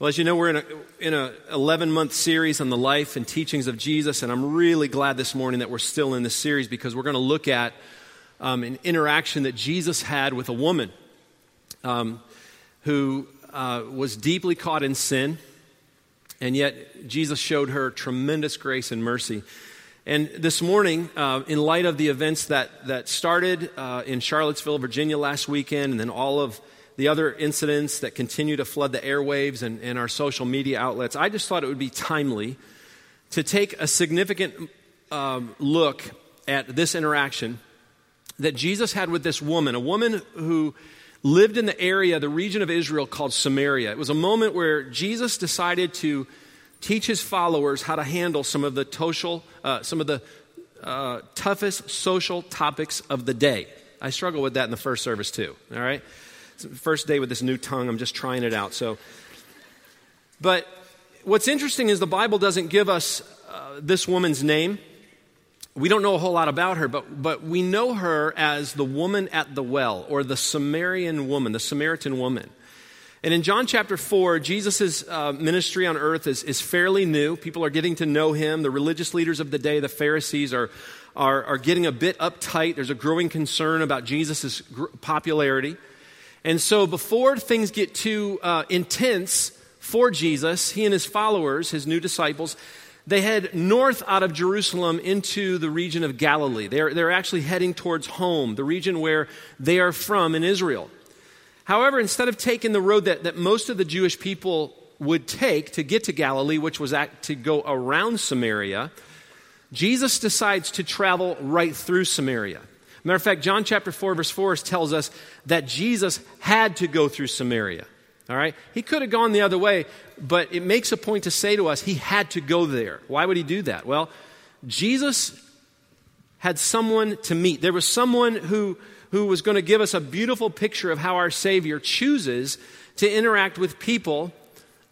Well, as you know, we're in a in a 11 month series on the life and teachings of Jesus, and I'm really glad this morning that we're still in this series because we're going to look at um, an interaction that Jesus had with a woman um, who uh, was deeply caught in sin, and yet Jesus showed her tremendous grace and mercy. And this morning, uh, in light of the events that that started uh, in Charlottesville, Virginia last weekend, and then all of the other incidents that continue to flood the airwaves and, and our social media outlets, I just thought it would be timely to take a significant um, look at this interaction that Jesus had with this woman, a woman who lived in the area, the region of Israel called Samaria. It was a moment where Jesus decided to teach his followers how to handle some of the social, uh, some of the uh, toughest social topics of the day. I struggle with that in the first service too. All right, first day with this new tongue. I'm just trying it out. So, but what's interesting is the Bible doesn't give us uh, this woman's name. We don't know a whole lot about her, but, but we know her as the woman at the well, or the Samaritan woman, the Samaritan woman. And in John chapter 4, Jesus' uh, ministry on earth is, is fairly new. People are getting to know him. The religious leaders of the day, the Pharisees, are, are, are getting a bit uptight. There's a growing concern about Jesus' gr- popularity. And so, before things get too uh, intense for Jesus, he and his followers, his new disciples, they head north out of Jerusalem into the region of Galilee. They're, they're actually heading towards home, the region where they are from in Israel. However, instead of taking the road that, that most of the Jewish people would take to get to Galilee, which was to go around Samaria, Jesus decides to travel right through Samaria. Matter of fact, John chapter 4, verse 4 tells us that Jesus had to go through Samaria. All right? He could have gone the other way, but it makes a point to say to us he had to go there. Why would he do that? Well, Jesus had someone to meet. There was someone who, who was going to give us a beautiful picture of how our Savior chooses to interact with people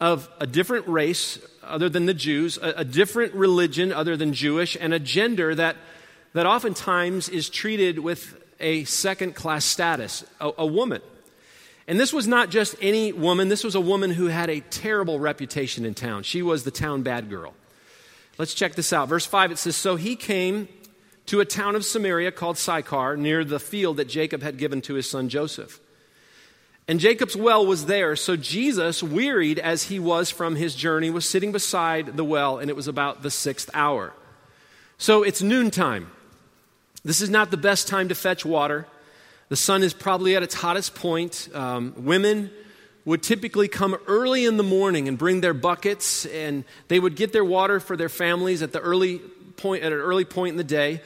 of a different race other than the Jews, a, a different religion other than Jewish, and a gender that that oftentimes is treated with a second class status, a, a woman. And this was not just any woman, this was a woman who had a terrible reputation in town. She was the town bad girl. Let's check this out. Verse 5 it says So he came to a town of Samaria called Sychar, near the field that Jacob had given to his son Joseph. And Jacob's well was there, so Jesus, wearied as he was from his journey, was sitting beside the well, and it was about the sixth hour. So it's noontime. This is not the best time to fetch water. The sun is probably at its hottest point. Um, women would typically come early in the morning and bring their buckets, and they would get their water for their families at the early point at an early point in the day.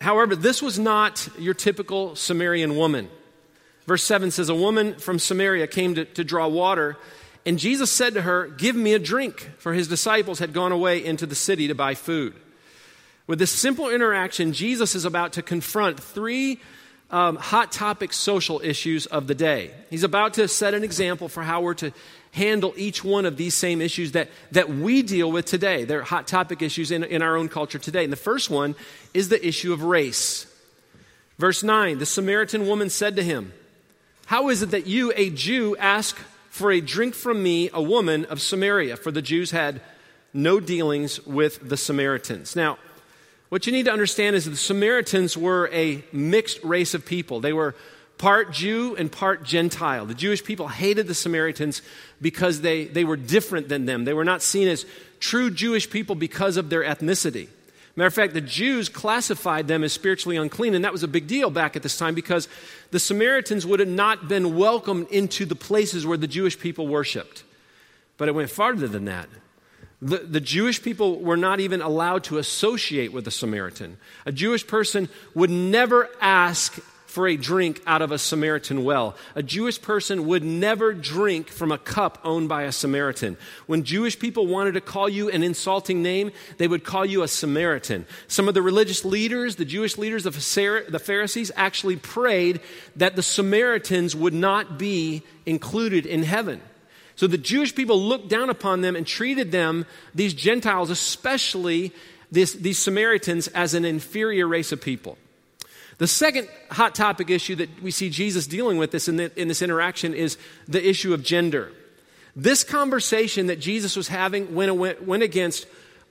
However, this was not your typical Samaritan woman. Verse 7 says, A woman from Samaria came to, to draw water, and Jesus said to her, Give me a drink, for his disciples had gone away into the city to buy food. With this simple interaction, Jesus is about to confront three um, hot topic social issues of the day. He's about to set an example for how we're to handle each one of these same issues that, that we deal with today. They're hot topic issues in, in our own culture today. And the first one is the issue of race. Verse 9 The Samaritan woman said to him, How is it that you, a Jew, ask for a drink from me, a woman of Samaria? For the Jews had no dealings with the Samaritans. Now, what you need to understand is that the Samaritans were a mixed race of people. They were part Jew and part Gentile. The Jewish people hated the Samaritans because they, they were different than them. They were not seen as true Jewish people because of their ethnicity. Matter of fact, the Jews classified them as spiritually unclean, and that was a big deal back at this time because the Samaritans would have not been welcomed into the places where the Jewish people worshiped. But it went farther than that. The, the, Jewish people were not even allowed to associate with a Samaritan. A Jewish person would never ask for a drink out of a Samaritan well. A Jewish person would never drink from a cup owned by a Samaritan. When Jewish people wanted to call you an insulting name, they would call you a Samaritan. Some of the religious leaders, the Jewish leaders of the Pharisees, actually prayed that the Samaritans would not be included in heaven. So the Jewish people looked down upon them and treated them, these Gentiles, especially this, these Samaritans, as an inferior race of people. The second hot topic issue that we see Jesus dealing with this in, the, in this interaction is the issue of gender. This conversation that Jesus was having went, went against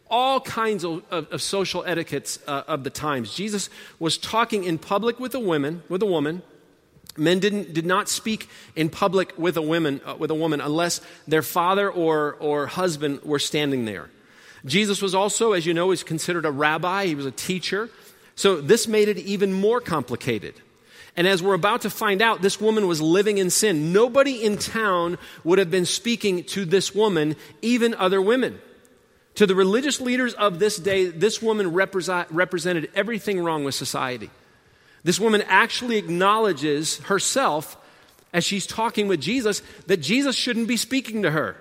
all kinds of, of, of social etiquettes uh, of the times. Jesus was talking in public with a woman, with a woman. Men didn't, did not speak in public with a, woman, uh, with a woman unless their father or, or husband were standing there. Jesus was also, as you know, is considered a rabbi. He was a teacher. So this made it even more complicated. And as we're about to find out, this woman was living in sin. Nobody in town would have been speaking to this woman, even other women. To the religious leaders of this day, this woman represent, represented everything wrong with society. This woman actually acknowledges herself as she's talking with Jesus that Jesus shouldn't be speaking to her.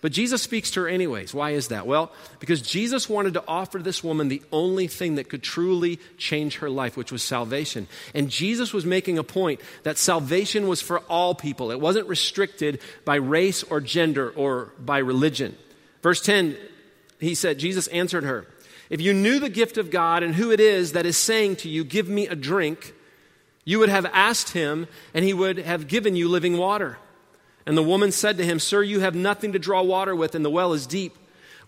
But Jesus speaks to her anyways. Why is that? Well, because Jesus wanted to offer this woman the only thing that could truly change her life, which was salvation. And Jesus was making a point that salvation was for all people, it wasn't restricted by race or gender or by religion. Verse 10, he said, Jesus answered her, If you knew the gift of God and who it is that is saying to you, Give me a drink, you would have asked him, and he would have given you living water. And the woman said to him, Sir, you have nothing to draw water with, and the well is deep.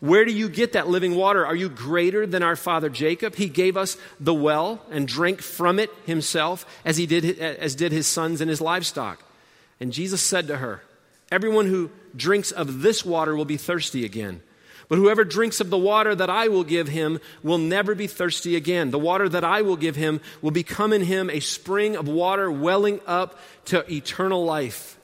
Where do you get that living water? Are you greater than our father Jacob? He gave us the well and drank from it himself, as he did as did his sons and his livestock. And Jesus said to her, Everyone who drinks of this water will be thirsty again. But whoever drinks of the water that I will give him will never be thirsty again. The water that I will give him will become in him a spring of water welling up to eternal life.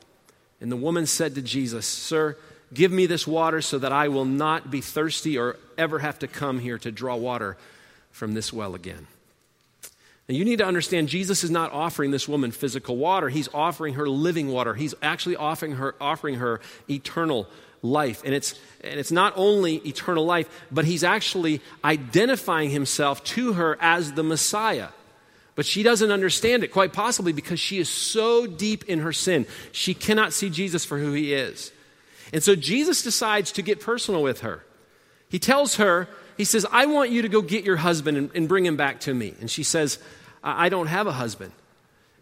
And the woman said to Jesus, Sir, give me this water so that I will not be thirsty or ever have to come here to draw water from this well again. Now, you need to understand Jesus is not offering this woman physical water. He's offering her living water. He's actually offering her, offering her eternal life. And it's, and it's not only eternal life, but he's actually identifying himself to her as the Messiah. But she doesn't understand it, quite possibly because she is so deep in her sin. She cannot see Jesus for who he is. And so Jesus decides to get personal with her. He tells her, He says, I want you to go get your husband and, and bring him back to me. And she says, I, I don't have a husband.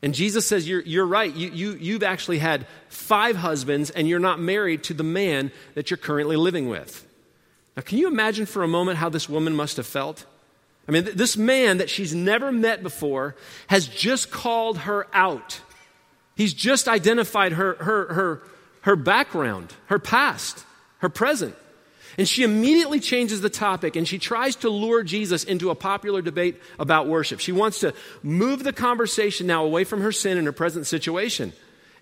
And Jesus says, You're, you're right. You, you, you've actually had five husbands, and you're not married to the man that you're currently living with. Now, can you imagine for a moment how this woman must have felt? I mean, this man that she's never met before has just called her out. He's just identified her, her, her, her background, her past, her present. And she immediately changes the topic and she tries to lure Jesus into a popular debate about worship. She wants to move the conversation now away from her sin and her present situation.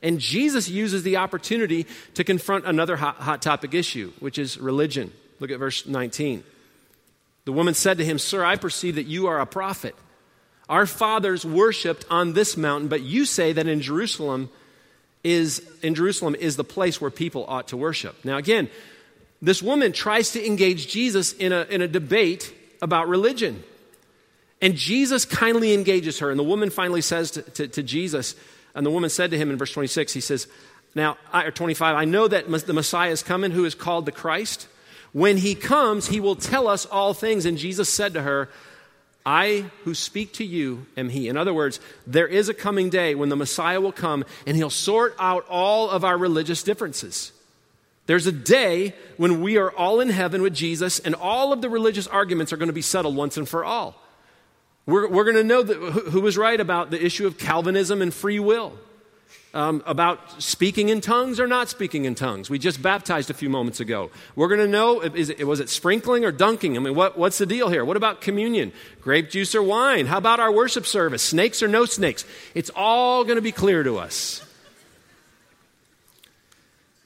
And Jesus uses the opportunity to confront another hot, hot topic issue, which is religion. Look at verse 19. The woman said to him, Sir, I perceive that you are a prophet. Our fathers worshipped on this mountain, but you say that in Jerusalem is in Jerusalem is the place where people ought to worship. Now again, this woman tries to engage Jesus in a, in a debate about religion. And Jesus kindly engages her. And the woman finally says to, to, to Jesus, and the woman said to him in verse 26, he says, Now, I, or 25, I know that the Messiah is coming who is called the Christ. When he comes, he will tell us all things. And Jesus said to her, I who speak to you am he. In other words, there is a coming day when the Messiah will come and he'll sort out all of our religious differences. There's a day when we are all in heaven with Jesus and all of the religious arguments are going to be settled once and for all. We're, we're going to know that, who, was right about the issue of Calvinism and free will um, about speaking in tongues or not speaking in tongues. We just baptized a few moments ago. We're going to know is it, was it sprinkling or dunking? I mean, what, what's the deal here? What about communion? Grape juice or wine? How about our worship service? Snakes or no snakes? It's all going to be clear to us.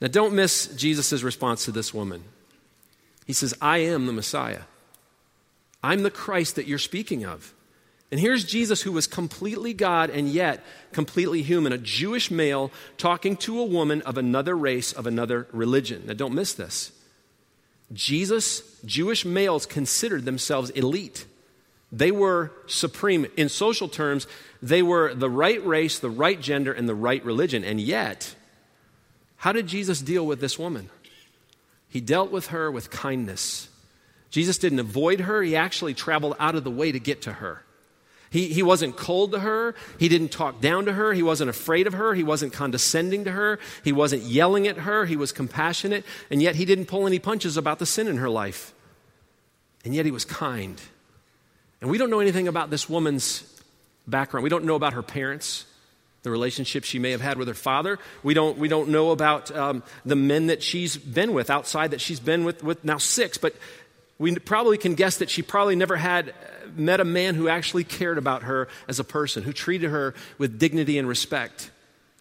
Now, don't miss Jesus' response to this woman. He says, I am the Messiah. I'm the Christ that you're speaking of. And here's Jesus, who was completely God and yet completely human, a Jewish male talking to a woman of another race, of another religion. Now, don't miss this. Jesus, Jewish males considered themselves elite. They were supreme. In social terms, they were the right race, the right gender, and the right religion. And yet, how did Jesus deal with this woman? He dealt with her with kindness. Jesus didn't avoid her, he actually traveled out of the way to get to her. He, he wasn't cold to her. He didn't talk down to her. He wasn't afraid of her. He wasn't condescending to her. He wasn't yelling at her. He was compassionate. And yet he didn't pull any punches about the sin in her life. And yet he was kind. And we don't know anything about this woman's background. We don't know about her parents, the relationship she may have had with her father. We don't, we don't know about um, the men that she's been with outside that she's been with, with now six. But we probably can guess that she probably never had met a man who actually cared about her as a person, who treated her with dignity and respect,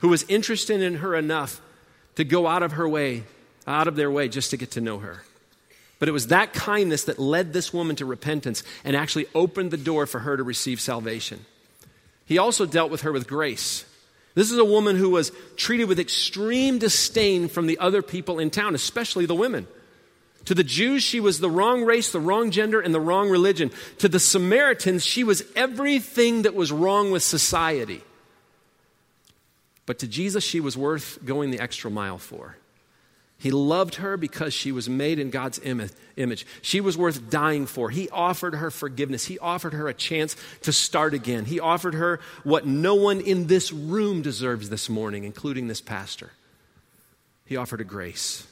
who was interested in her enough to go out of her way, out of their way just to get to know her. But it was that kindness that led this woman to repentance and actually opened the door for her to receive salvation. He also dealt with her with grace. This is a woman who was treated with extreme disdain from the other people in town, especially the women. To the Jews, she was the wrong race, the wrong gender, and the wrong religion. To the Samaritans, she was everything that was wrong with society. But to Jesus, she was worth going the extra mile for. He loved her because she was made in God's image. She was worth dying for. He offered her forgiveness. He offered her a chance to start again. He offered her what no one in this room deserves this morning, including this pastor. He offered a grace.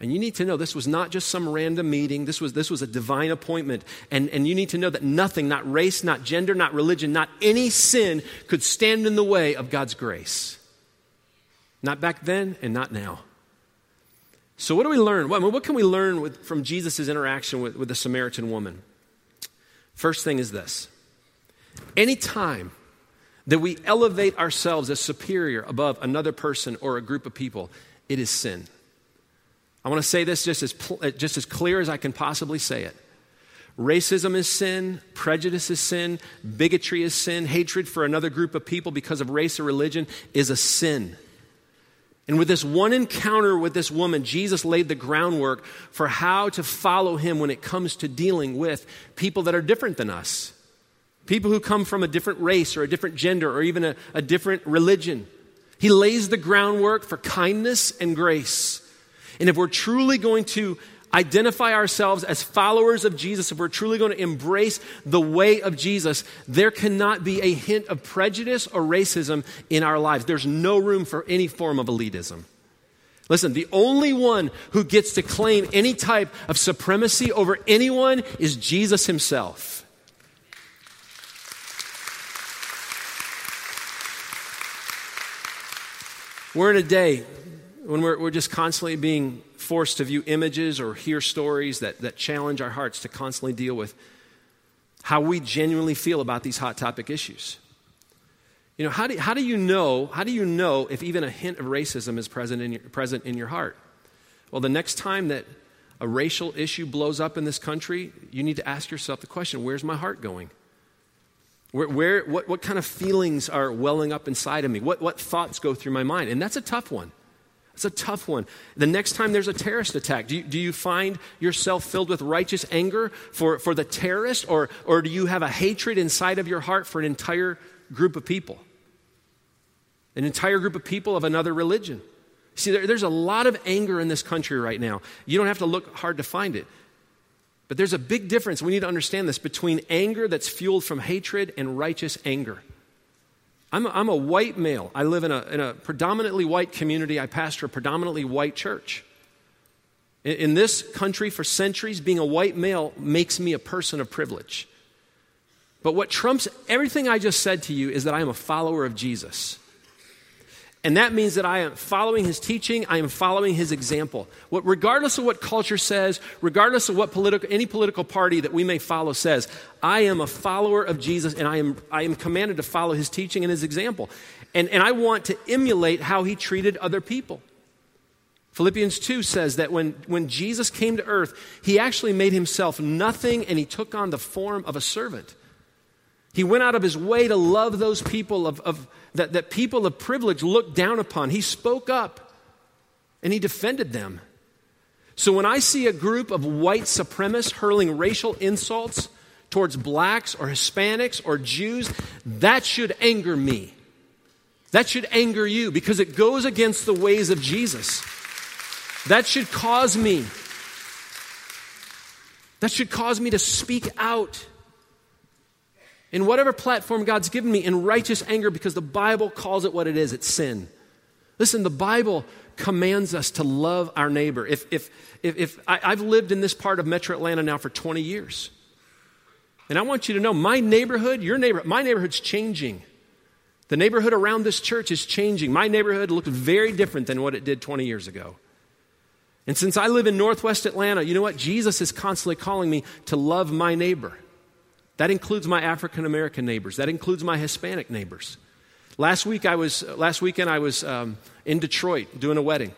And you need to know this was not just some random meeting. This was, this was a divine appointment. And, and you need to know that nothing, not race, not gender, not religion, not any sin could stand in the way of God's grace. Not back then and not now. So, what do we learn? What, what can we learn with, from Jesus' interaction with, with the Samaritan woman? First thing is this anytime that we elevate ourselves as superior above another person or a group of people, it is sin. I want to say this just as, uh, just as clear as I can possibly say it. Racism is sin, prejudice is sin, bigotry is sin, hatred for another group of people because of race or religion is a sin. And with this one encounter with this woman, Jesus laid the groundwork for how to follow him when it comes to dealing with people that are different than us. People who come from a different race or a different gender or even a, a different religion. He lays the groundwork for kindness and grace. And if we're truly going to identify ourselves as followers of Jesus, if we're truly going to embrace the way of Jesus, there cannot be a hint of prejudice or racism in our lives. There's no room for any form of elitism. Listen, the only one who gets to claim any type of supremacy over anyone is Jesus himself. We're in a day when we're, we're just constantly being forced to view images or hear stories that, that challenge our hearts to constantly deal with how we genuinely feel about these hot topic issues. You know, how do, how do you know, how do you know if even a hint of racism is present in, your, present in your heart? Well, the next time that a racial issue blows up in this country, you need to ask yourself the question where's my heart going? Where, where, what, what kind of feelings are welling up inside of me? What, what thoughts go through my mind? And that's a tough one. It's a tough one. The next time there's a terrorist attack, do you, do you find yourself filled with righteous anger for, for the terrorist, or, or do you have a hatred inside of your heart for an entire group of people? An entire group of people of another religion. See, there, there's a lot of anger in this country right now. You don't have to look hard to find it. But there's a big difference, we need to understand this, between anger that's fueled from hatred and righteous anger. I'm a, I'm a white male. I live in a, in a predominantly white community. I pastor a predominantly white church. In, in this country, for centuries, being a white male makes me a person of privilege. But what trumps everything I just said to you is that I am a follower of Jesus. And that means that I am following his teaching, I am following his example. What, regardless of what culture says, regardless of what political, any political party that we may follow says, I am a follower of Jesus and I am, I am commanded to follow his teaching and his example. And, and I want to emulate how he treated other people. Philippians 2 says that when, when Jesus came to earth, he actually made himself nothing and he took on the form of a servant. He went out of his way to love those people of, of that, that people of privilege looked down upon. He spoke up and he defended them. So when I see a group of white supremacists hurling racial insults towards blacks or Hispanics or Jews, that should anger me. That should anger you because it goes against the ways of Jesus. That should cause me. That should cause me to speak out in whatever platform God's given me in righteous anger because the Bible calls it what it is it's sin. Listen, the Bible commands us to love our neighbor. If, if, if, if I, I've lived in this part of metro Atlanta now for 20 years, and I want you to know my neighborhood, your neighborhood, my neighborhood's changing. The neighborhood around this church is changing. My neighborhood looks very different than what it did 20 years ago. And since I live in northwest Atlanta, you know what? Jesus is constantly calling me to love my neighbor. That includes my African American neighbors. That includes my Hispanic neighbors. Last week I was last weekend I was um, in Detroit doing a wedding.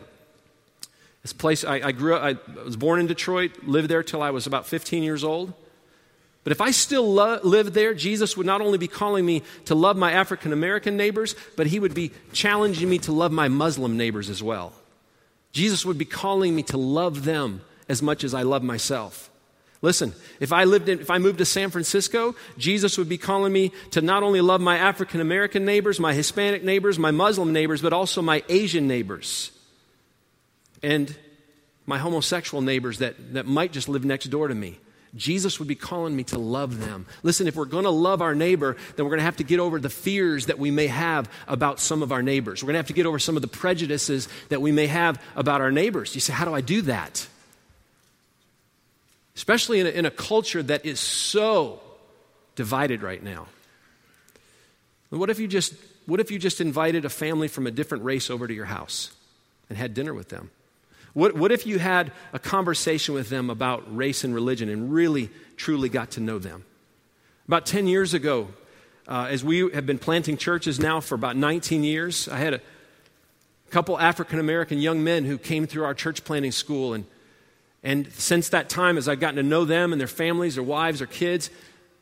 This place I, I grew up. I was born in Detroit. Lived there till I was about 15 years old. But if I still lo- lived there, Jesus would not only be calling me to love my African American neighbors, but he would be challenging me to love my Muslim neighbors as well. Jesus would be calling me to love them as much as I love myself. Listen, if I lived in, if I moved to San Francisco, Jesus would be calling me to not only love my African American neighbors, my Hispanic neighbors, my Muslim neighbors, but also my Asian neighbors and my homosexual neighbors that, that might just live next door to me. Jesus would be calling me to love them. Listen, if we're going to love our neighbor, then we're going to have to get over the fears that we may have about some of our neighbors. We're going to have to get over some of the prejudices that we may have about our neighbors. You say, how do I do that? Especially in a, in a culture that is so divided right now. What if you just what if you just invited a family from a different race over to your house and had dinner with them? What, what if you had a conversation with them about race and religion and really, truly got to know them? About 10 years ago, uh, as we have been planting churches now for about 19 years, I had a couple African American young men who came through our church planting school. And, and since that time, as I've gotten to know them and their families, their wives, their kids,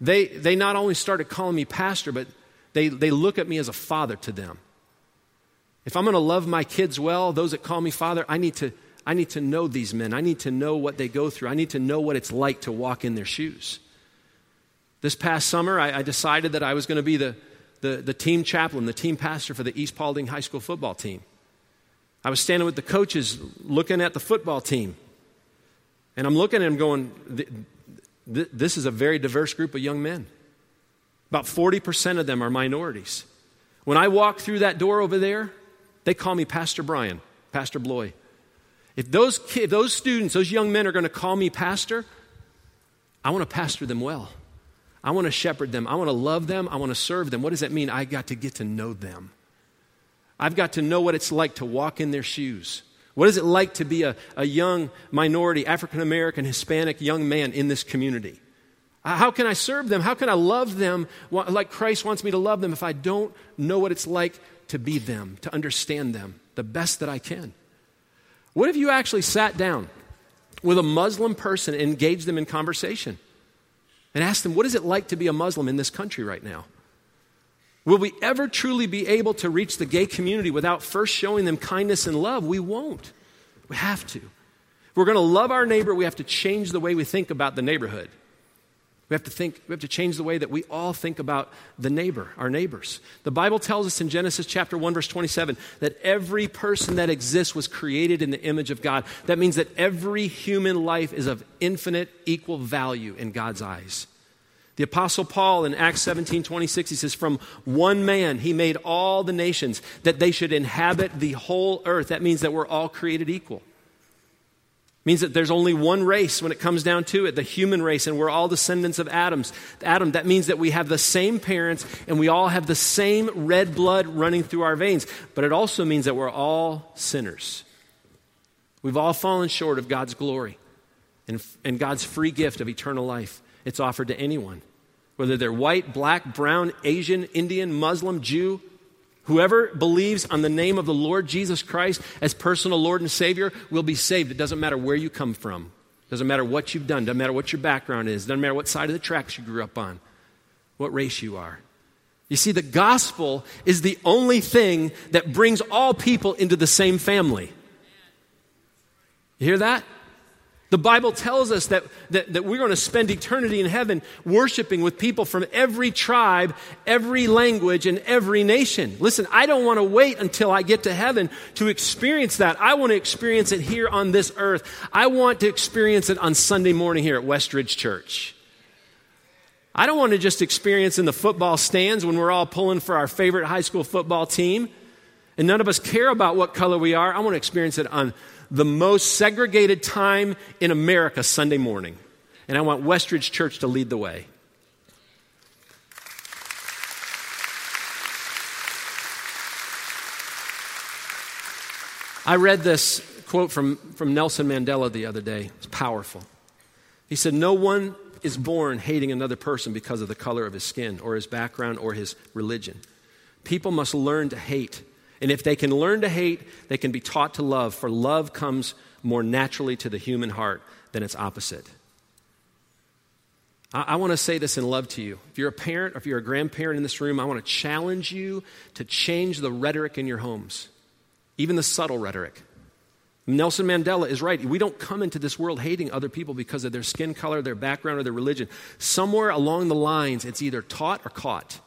they, they not only started calling me pastor, but they, they look at me as a father to them. If I'm going to love my kids well, those that call me father, I need to I need to know these men. I need to know what they go through. I need to know what it's like to walk in their shoes. This past summer, I, I decided that I was going to be the, the, the team chaplain, the team pastor for the East Paulding High School football team. I was standing with the coaches looking at the football team. And I'm looking at them going, this is a very diverse group of young men. About 40% of them are minorities. When I walk through that door over there, they call me Pastor Brian, Pastor Bloye. If those, kids, those students, those young men are going to call me pastor, I want to pastor them well. I want to shepherd them. I want to love them. I want to serve them. What does that mean? I got to get to know them. I've got to know what it's like to walk in their shoes. What is it like to be a, a young minority, African American, Hispanic young man in this community? Uh, how can I serve them? How can I love them like Christ wants me to love them if I don't know what it's like to be them, to understand them the best that I can? What if you actually sat down with a Muslim person and engaged them in conversation and asked them, What is it like to be a Muslim in this country right now? Will we ever truly be able to reach the gay community without first showing them kindness and love? We won't. We have to. If we're going to love our neighbor, we have to change the way we think about the neighborhood. We have to think, we have to change the way that we all think about the neighbor, our neighbors. The Bible tells us in Genesis chapter 1 verse 27 that every person that exists was created in the image of God. That means that every human life is of infinite equal value in God's eyes. The apostle Paul in Acts 17, 26, he says, from one man he made all the nations that they should inhabit the whole earth. That means that we're all created equal means that there's only one race when it comes down to it, the human race, and we're all descendants of Adam's. Adam, that means that we have the same parents and we all have the same red blood running through our veins. But it also means that we're all sinners. We've all fallen short of God's glory and, and God's free gift of eternal life. It's offered to anyone, whether they're white, black, brown, Asian, Indian, Muslim, Jew, Whoever believes on the name of the Lord Jesus Christ as personal Lord and Savior will be saved. It doesn't matter where you come from. Doesn't matter what you've done. Doesn't matter what your background is. Doesn't matter what side of the tracks you grew up on. What race you are. You see, the gospel is the only thing that brings all people into the same family. You hear that? The Bible tells us that, that, that, we're going to spend eternity in heaven worshiping with people from every tribe, every language, and every nation. Listen, I don't want to wait until I get to heaven to experience that. I want to experience it here on this earth. I want to experience it on Sunday morning here at Westridge Church. I don't want to just experience in the football stands when we're all pulling for our favorite high school football team and none of us care about what color we are. I want to experience it on the most segregated time in America, Sunday morning. And I want Westridge Church to lead the way. I read this quote from, from Nelson Mandela the other day. It's powerful. He said, No one is born hating another person because of the color of his skin or his background or his religion. People must learn to hate. And if they can learn to hate, they can be taught to love, for love comes more naturally to the human heart than its opposite. I, I want to say this in love to you. If you're a parent or if you're a grandparent in this room, I want to challenge you to change the rhetoric in your homes, even the subtle rhetoric. Nelson Mandela is right. We don't come into this world hating other people because of their skin color, their background, or their religion. Somewhere along the lines, it's either taught or caught.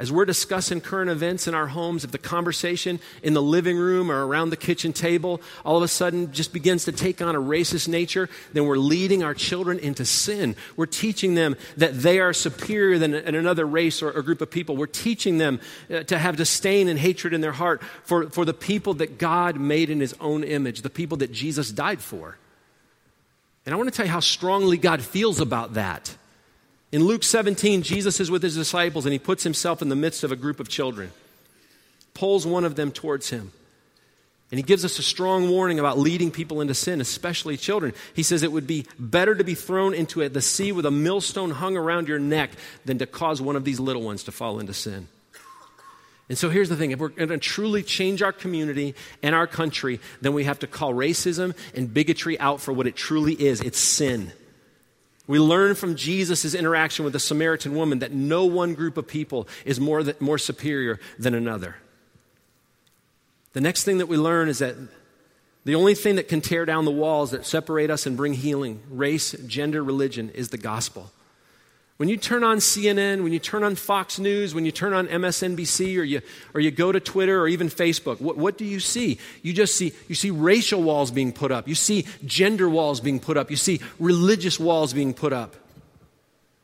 As we're discussing current events in our homes, if the conversation in the living room or around the kitchen table all of a sudden just begins to take on a racist nature, then we're leading our children into sin. We're teaching them that they are superior than another race or, or group of people. We're teaching them uh, to have disdain and hatred in their heart for, for the people that God made in His own image, the people that Jesus died for. And I want to tell you how strongly God feels about that. In Luke 17, Jesus is with his disciples and he puts himself in the midst of a group of children, pulls one of them towards him. And he gives us a strong warning about leading people into sin, especially children. He says it would be better to be thrown into the sea with a millstone hung around your neck than to cause one of these little ones to fall into sin. And so here's the thing if we're going to truly change our community and our country, then we have to call racism and bigotry out for what it truly is it's sin. We learn from Jesus' interaction with the Samaritan woman that no one group of people is more, than, more superior than another. The next thing that we learn is that the only thing that can tear down the walls that separate us and bring healing, race, gender, religion, is the gospel. When you turn on CNN, when you turn on Fox News, when you turn on MSNBC, or you, or you go to Twitter or even Facebook, what, what do you see? You just see, you see racial walls being put up. You see gender walls being put up. You see religious walls being put up.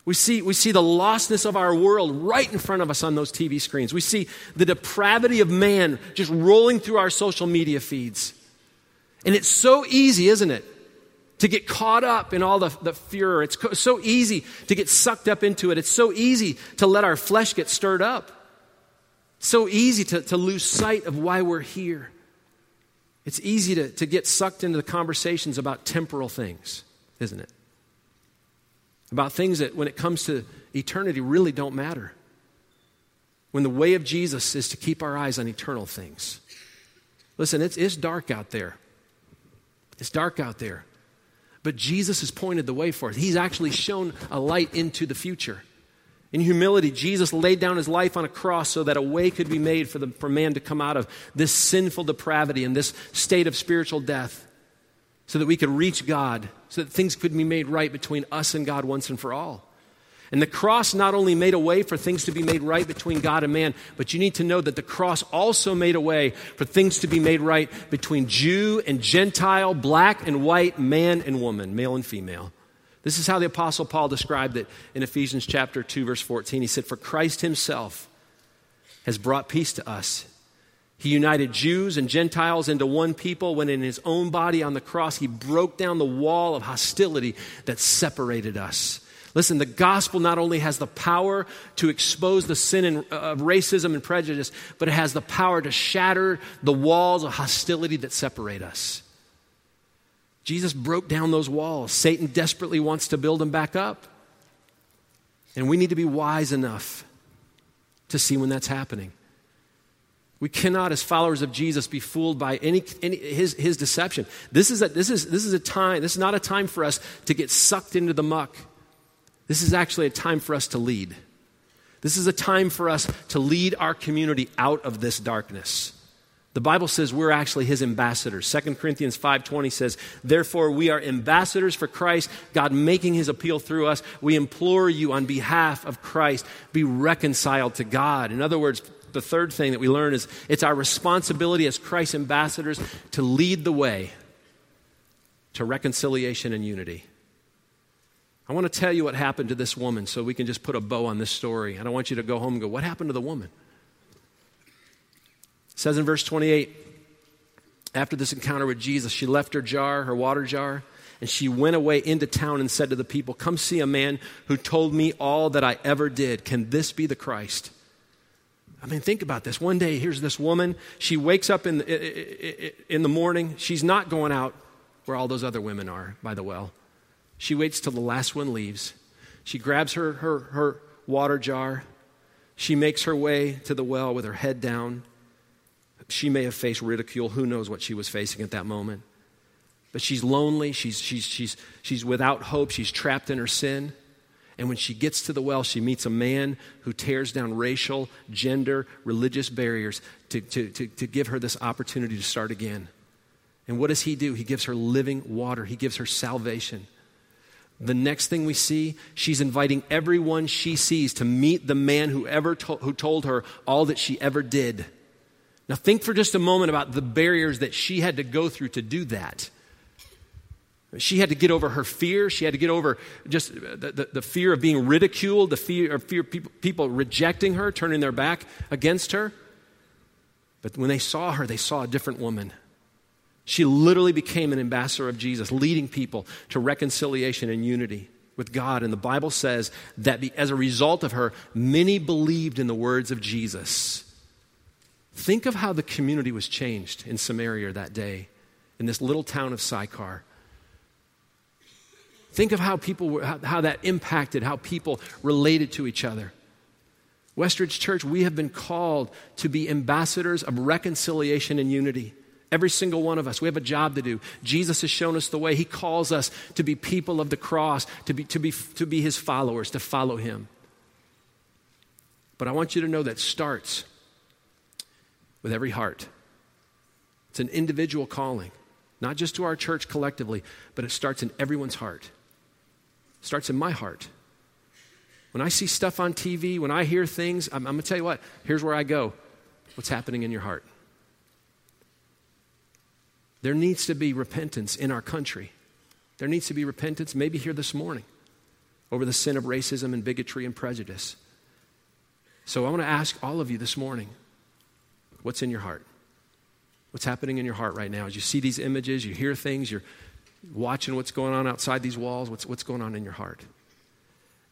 We see, we see the lostness of our world right in front of us on those TV screens. We see the depravity of man just rolling through our social media feeds. And it's so easy, isn't it? To get caught up in all the, the furor. It's co- so easy to get sucked up into it. It's so easy to let our flesh get stirred up. So easy to, to lose sight of why we're here. It's easy to, to get sucked into the conversations about temporal things, isn't it? About things that, when it comes to eternity, really don't matter. When the way of Jesus is to keep our eyes on eternal things. Listen, it's, it's dark out there. It's dark out there. But Jesus has pointed the way for us. He's actually shown a light into the future. In humility, Jesus laid down his life on a cross so that a way could be made for, the, for man to come out of this sinful depravity and this state of spiritual death, so that we could reach God, so that things could be made right between us and God once and for all. And the cross not only made a way for things to be made right between God and man, but you need to know that the cross also made a way for things to be made right between Jew and Gentile, black and white, man and woman, male and female. This is how the Apostle Paul described it in Ephesians chapter 2, verse 14. He said, For Christ himself has brought peace to us. He united Jews and Gentiles into one people when in his own body on the cross he broke down the wall of hostility that separated us. Listen, the gospel not only has the power to expose the sin uh, of racism and prejudice, but it has the power to shatter the walls of hostility that separate us. Jesus broke down those walls. Satan desperately wants to build them back up. And we need to be wise enough to see when that's happening. We cannot, as followers of Jesus, be fooled by any, any, his, his deception. This is, a, this, is, this is a time, this is not a time for us to get sucked into the muck. This is actually a time for us to lead. This is a time for us to lead our community out of this darkness. The Bible says we're actually his ambassadors. 2 Corinthians 5:20 says, "Therefore we are ambassadors for Christ, God making his appeal through us. We implore you on behalf of Christ, be reconciled to God." In other words, the third thing that we learn is it's our responsibility as Christ's ambassadors to lead the way to reconciliation and unity. I want to tell you what happened to this woman so we can just put a bow on this story. And I want you to go home and go, What happened to the woman? It says in verse 28 after this encounter with Jesus, she left her jar, her water jar, and she went away into town and said to the people, Come see a man who told me all that I ever did. Can this be the Christ? I mean, think about this. One day, here's this woman. She wakes up in the, in the morning. She's not going out where all those other women are by the well. She waits till the last one leaves. She grabs her, her, her water jar. She makes her way to the well with her head down. She may have faced ridicule. Who knows what she was facing at that moment? But she's lonely. She's, she's, she's, she's without hope. She's trapped in her sin. And when she gets to the well, she meets a man who tears down racial, gender, religious barriers to, to, to, to, give her this opportunity to start again. And what does he do? He gives her living water, he gives her salvation. The next thing we see, she's inviting everyone she sees to meet the man who, ever to- who told her all that she ever did. Now, think for just a moment about the barriers that she had to go through to do that. She had to get over her fear. She had to get over just the, the, the fear of being ridiculed, the fear of fear people, people rejecting her, turning their back against her. But when they saw her, they saw a different woman. She literally became an ambassador of Jesus, leading people to reconciliation and unity with God. And the Bible says that as a result of her, many believed in the words of Jesus. Think of how the community was changed in Samaria that day, in this little town of Sychar. Think of how people were, how, how that impacted how people related to each other. Westridge Church, we have been called to be ambassadors of reconciliation and unity. Every single one of us, we have a job to do. Jesus has shown us the way. He calls us to be people of the cross, to be, to be, to be his followers, to follow him. But I want you to know that starts with every heart. It's an individual calling, not just to our church collectively, but it starts in everyone's heart starts in my heart. When I see stuff on TV, when I hear things, I'm, I'm going to tell you what, here's where I go. What's happening in your heart? There needs to be repentance in our country. There needs to be repentance, maybe here this morning, over the sin of racism and bigotry and prejudice. So I want to ask all of you this morning what's in your heart? What's happening in your heart right now? As you see these images, you hear things, you're watching what's going on outside these walls, what's, what's going on in your heart.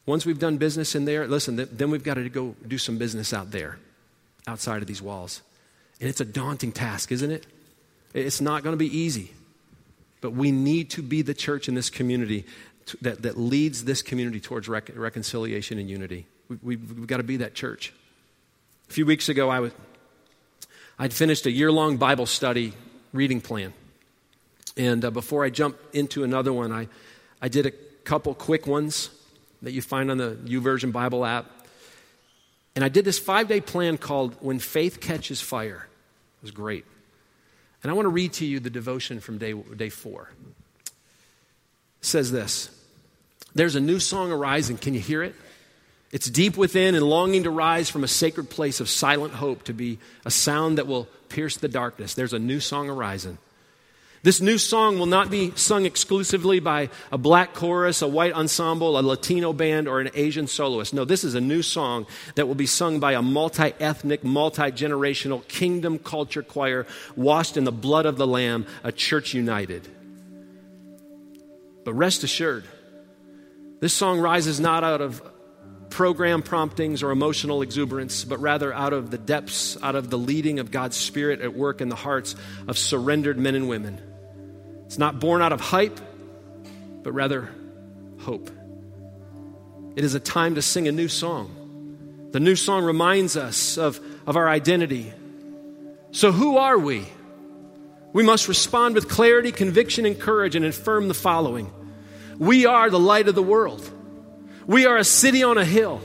Once we've done business in there, listen, then we've got to go do some business out there, outside of these walls. And it's a daunting task, isn't it? It's not going to be easy. But we need to be the church in this community that, that leads this community towards rec- reconciliation and unity. We, we've, we've got to be that church. A few weeks ago, I was, I'd finished a year long Bible study reading plan. And uh, before I jump into another one, I, I did a couple quick ones that you find on the YouVersion Bible app. And I did this five day plan called When Faith Catches Fire. It was great. And I want to read to you the devotion from day, day four. It says this There's a new song arising. Can you hear it? It's deep within and longing to rise from a sacred place of silent hope to be a sound that will pierce the darkness. There's a new song arising. This new song will not be sung exclusively by a black chorus, a white ensemble, a Latino band, or an Asian soloist. No, this is a new song that will be sung by a multi ethnic, multi generational kingdom culture choir washed in the blood of the Lamb, a church united. But rest assured, this song rises not out of program promptings or emotional exuberance, but rather out of the depths, out of the leading of God's Spirit at work in the hearts of surrendered men and women it's not born out of hype, but rather hope. It is a time to sing a new song. The new song reminds us of, of our identity. So, who are we? We must respond with clarity, conviction, and courage and affirm the following We are the light of the world. We are a city on a hill.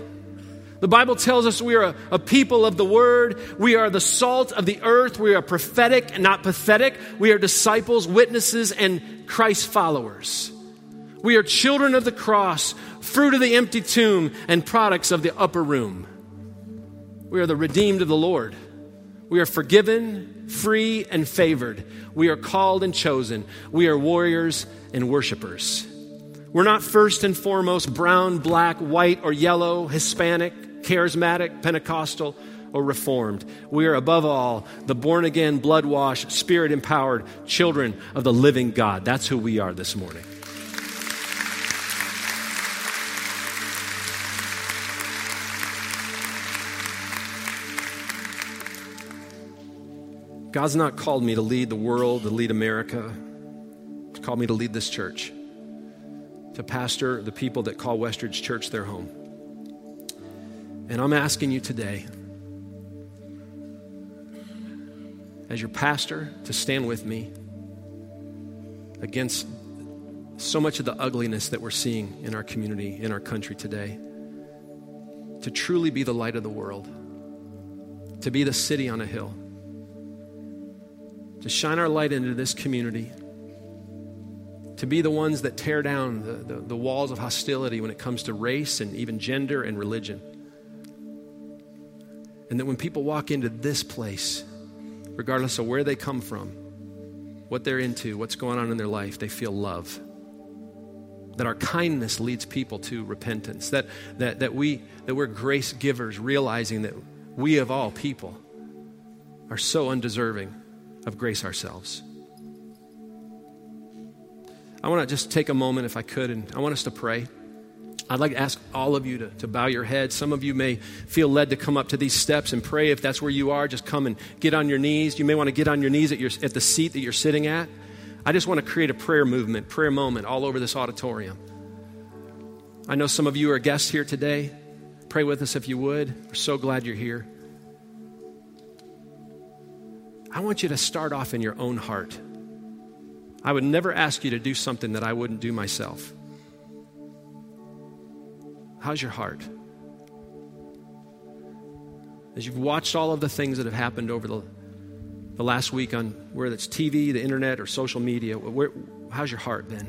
The Bible tells us we are a, a, people of the Word. We are the salt of the earth. We are prophetic and not pathetic. We are disciples, witnesses, and Christ followers. We are children of the cross, fruit of the empty tomb, and products of the upper room. We are the redeemed of the Lord. We are forgiven, free, and favored. We are called and chosen. We are warriors and worshipers. We're not first and foremost brown, black, white, or yellow, Hispanic, charismatic, Pentecostal, or reformed. We are above all the born again, blood washed, spirit empowered children of the living God. That's who we are this morning. God's not called me to lead the world, to lead America. He's called me to lead this church, to pastor the people that call Westridge Church their home. And I'm asking you today, as your pastor, to stand with me against so much of the ugliness that we're seeing in our community, in our country today. To truly be the light of the world, to be the city on a hill to shine our light into this community, to be the ones that tear down the, the, the, walls of hostility when it comes to race and even gender and religion. And that when people walk into this place, regardless of where they come from, what they're into, what's going on in their life, they feel love. That our kindness leads people to repentance. That, that, that, we, that we're grace givers, realizing that we of all people are so undeserving of grace ourselves. I want to just take a moment, if I could, and I want us to pray. I'd like to ask all of you to, to bow your head. Some of you may feel led to come up to these steps and pray. If that's where you are, just come and get on your knees. You may want to get on your knees at, your, at the seat that you're sitting at. I just want to create a prayer movement, prayer moment all over this auditorium. I know some of you are guests here today. Pray with us if you would. We're so glad you're here. I want you to start off in your own heart. I would never ask you to do something that I wouldn't do myself. How's your heart? As you've watched all of the things that have happened over the, the last week on whether it's TV, the internet, or social media, where, how's your heart been?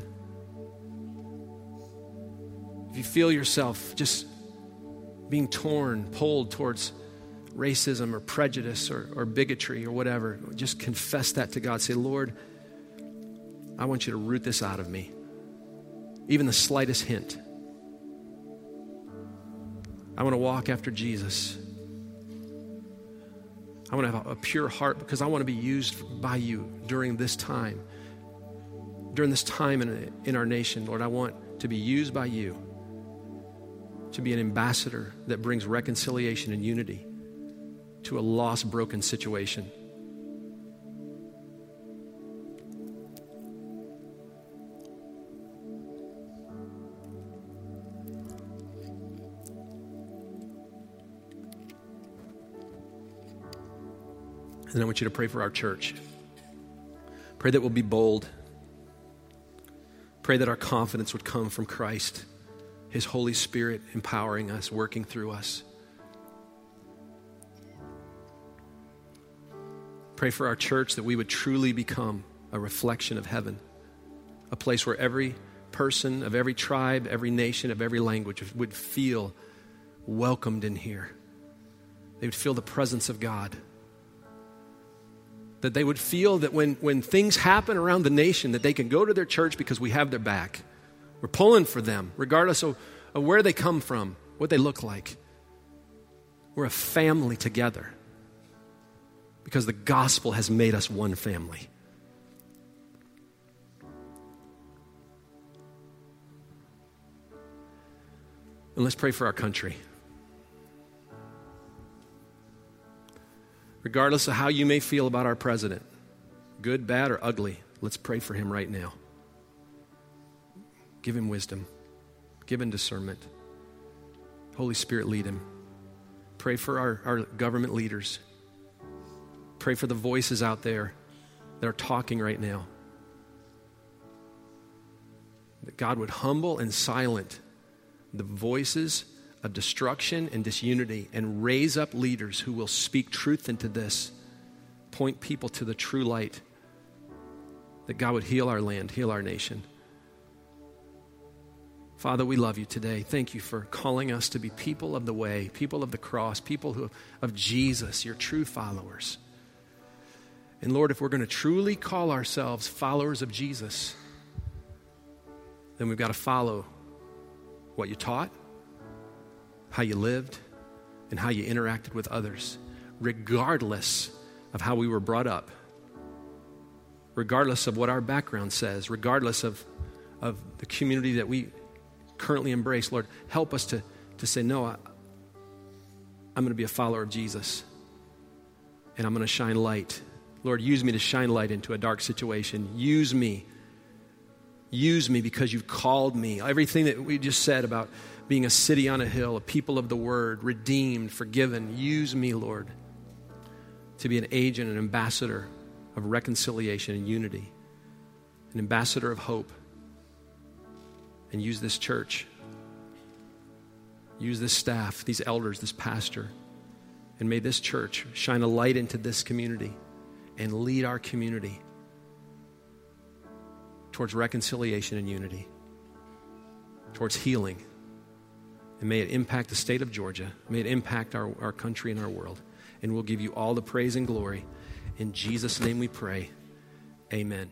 If you feel yourself just being torn, pulled towards racism or prejudice or, or bigotry or whatever, just confess that to God. Say, Lord, I want you to root this out of me. Even the slightest hint. I want to walk after Jesus. I want to have a, pure heart because I want to be used by you during this time. During this time in, in our nation, Lord, I want to be used by you to be an ambassador that brings reconciliation and unity to a lost, broken situation. And I want you to pray for our church. Pray that we'll be bold. Pray that our confidence would come from Christ, His Holy Spirit empowering us, working through us. Pray for our church that we would truly become a reflection of heaven, a place where every person of every tribe, every nation, of every language would feel welcomed in here. They would feel the presence of God. That they would feel that when, when things happen around the nation, that they can go to their church because we have their back. We're pulling for them, regardless of, of where they come from, what they look like. We're a family together because the gospel has made us one family. And let's pray for our country. Regardless of how you may feel about our president, good, bad, or ugly, let's pray for him right now. Give him wisdom, give him discernment. Holy Spirit, lead him. Pray for our, our government leaders. Pray for the voices out there that are talking right now. That God would humble and silent the voices of destruction and disunity and raise up leaders who will speak truth into this, point people to the true light. That God would heal our land, heal our nation. Father, we love you today. Thank you for calling us to be people of the way, people of the cross, people who, of Jesus, your true followers. And Lord, if we're going to truly call ourselves followers of Jesus, then we've got to follow what you taught, how you lived, and how you interacted with others, regardless of how we were brought up, regardless of what our background says, regardless of, of the community that we currently embrace. Lord, help us to, to say, No, I, I'm going to be a follower of Jesus, and I'm going to shine light. Lord, use me to shine light into a dark situation. Use me. Use me because you've called me. Everything that we just said about being a city on a hill, a people of the word, redeemed, forgiven. Use me, Lord, to be an agent, an ambassador of reconciliation and unity, an ambassador of hope. And use this church, use this staff, these elders, this pastor, and may this church shine a light into this community and lead our community towards reconciliation and unity, towards healing and may it impact the state of Georgia. May it impact our, our country and our world. And we'll give you all the praise and glory. In Jesus' name we pray. Amen.